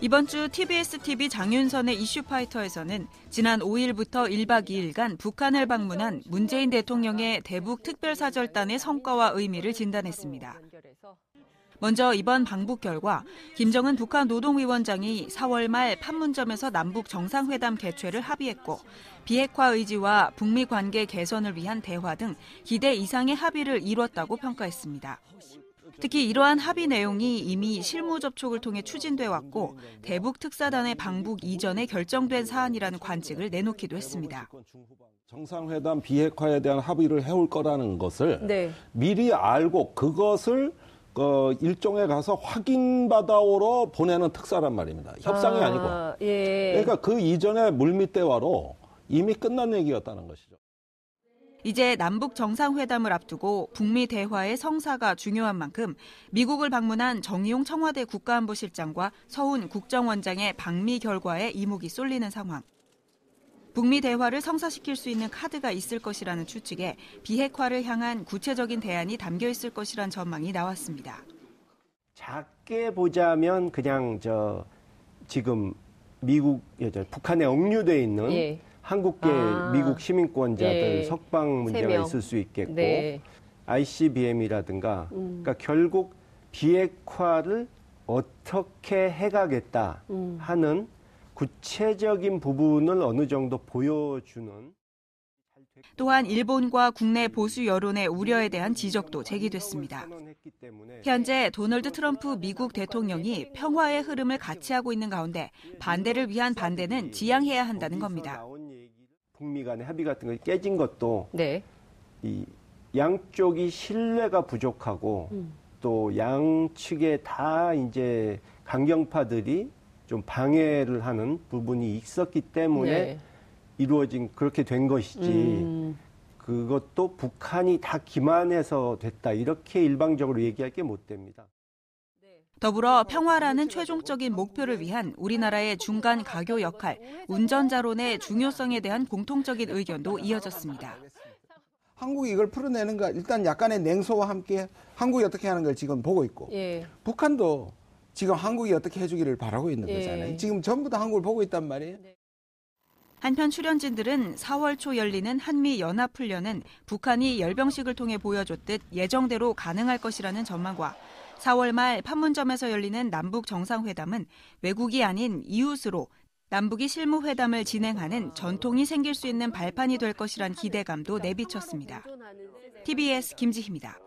이번 주 TBS TV 장윤선의 이슈파이터에서는 지난 5일부터 1박 2일간 북한을 방문한 문재인 대통령의 대북 특별사절단의 성과와 의미를 진단했습니다. 먼저 이번 방북 결과 김정은 북한 노동위원장이 4월 말 판문점에서 남북 정상회담 개최를 합의했고 비핵화 의지와 북미 관계 개선을 위한 대화 등 기대 이상의 합의를 이뤘다고 평가했습니다. 특히 이러한 합의 내용이 이미 실무 접촉을 통해 추진돼 왔고 대북 특사단의 방북 이전에 결정된 사안이라는 관측을 내놓기도 했습니다. 정상회담 비핵화에 대한 합의를 해올 거라는 것을 네. 미리 알고 그것을 어, 일종에 가서 확인받아오러 보내는 특사란 말입니다. 협상이 아, 니고 예. 그러니까 그 이전에 물밑 대화로 이미 끝난 얘기였다는 것이죠. 이제 남북 정상회담을 앞두고 북미 대화의 성사가 중요한 만큼 미국을 방문한 정의용 청와대 국가안보실장과 서훈 국정원장의 방미 결과에 이목이 쏠리는 상황. 북미 대화를 성사시킬 수 있는 카드가 있을 것이라는 추측에 비핵화를 향한 구체적인 대안이 담겨 있을 것이란 전망이 나왔습니다. 작게 보자면 그냥 저 지금 미국 북한에 억류돼 있는 예. 한국계 아. 미국 시민권자들 네. 석방 문제가 있을 수 있겠고 네. ICBM이라든가 음. 그러니까 결국 비핵화를 어떻게 해가겠다 음. 하는 구체적인 부분을 어느 정도 보여주는 또한 일본과 국내 보수 여론의 우려에 대한 지적도 제기됐습니다. 현재 도널드 트럼프 미국 대통령이 평화의 흐름을 같이 하고 있는 가운데 반대를 위한 반대는 지양해야 한다는 겁니다. 북미 간의 합의 같은 거 깨진 것도 네. 이 양쪽이 신뢰가 부족하고 음. 또 양측에 다 이제 강경파들이 좀 방해를 하는 부분이 있었기 때문에 네. 이루어진 그렇게 된 것이지 음. 그것도 북한이 다 기만해서 됐다 이렇게 일방적으로 얘기할 게 못 됩니다. 더불어 평화라는 최종적인 목표를 위한 우리나라의 중간 가교 역할, 운전자론의 중요성에 대한 공통적인 의견도 이어졌습니다. 한국이 이걸 풀어내는 거 일단 약간의 냉소와 함께 한국이 어떻게 하는 걸 지금 보고 있고 예. 북한도 지금 한국이 어떻게 해주기를 바라고 있는 예. 거잖아요. 지금 전부 다 한국을 보고 있단 말이에요. 네. 한편 출연진들은 4월 초 열리는 한미 연합훈련은 북한이 열병식을 통해 보여줬듯 예정대로 가능할 것이라는 전망과 4월 말 판문점에서 열리는 남북 정상회담은 외국이 아닌 이웃으로 남북이 실무회담을 진행하는 전통이 생길 수 있는 발판이 될 것이란 기대감도 내비쳤습니다. TBS 김지희입니다.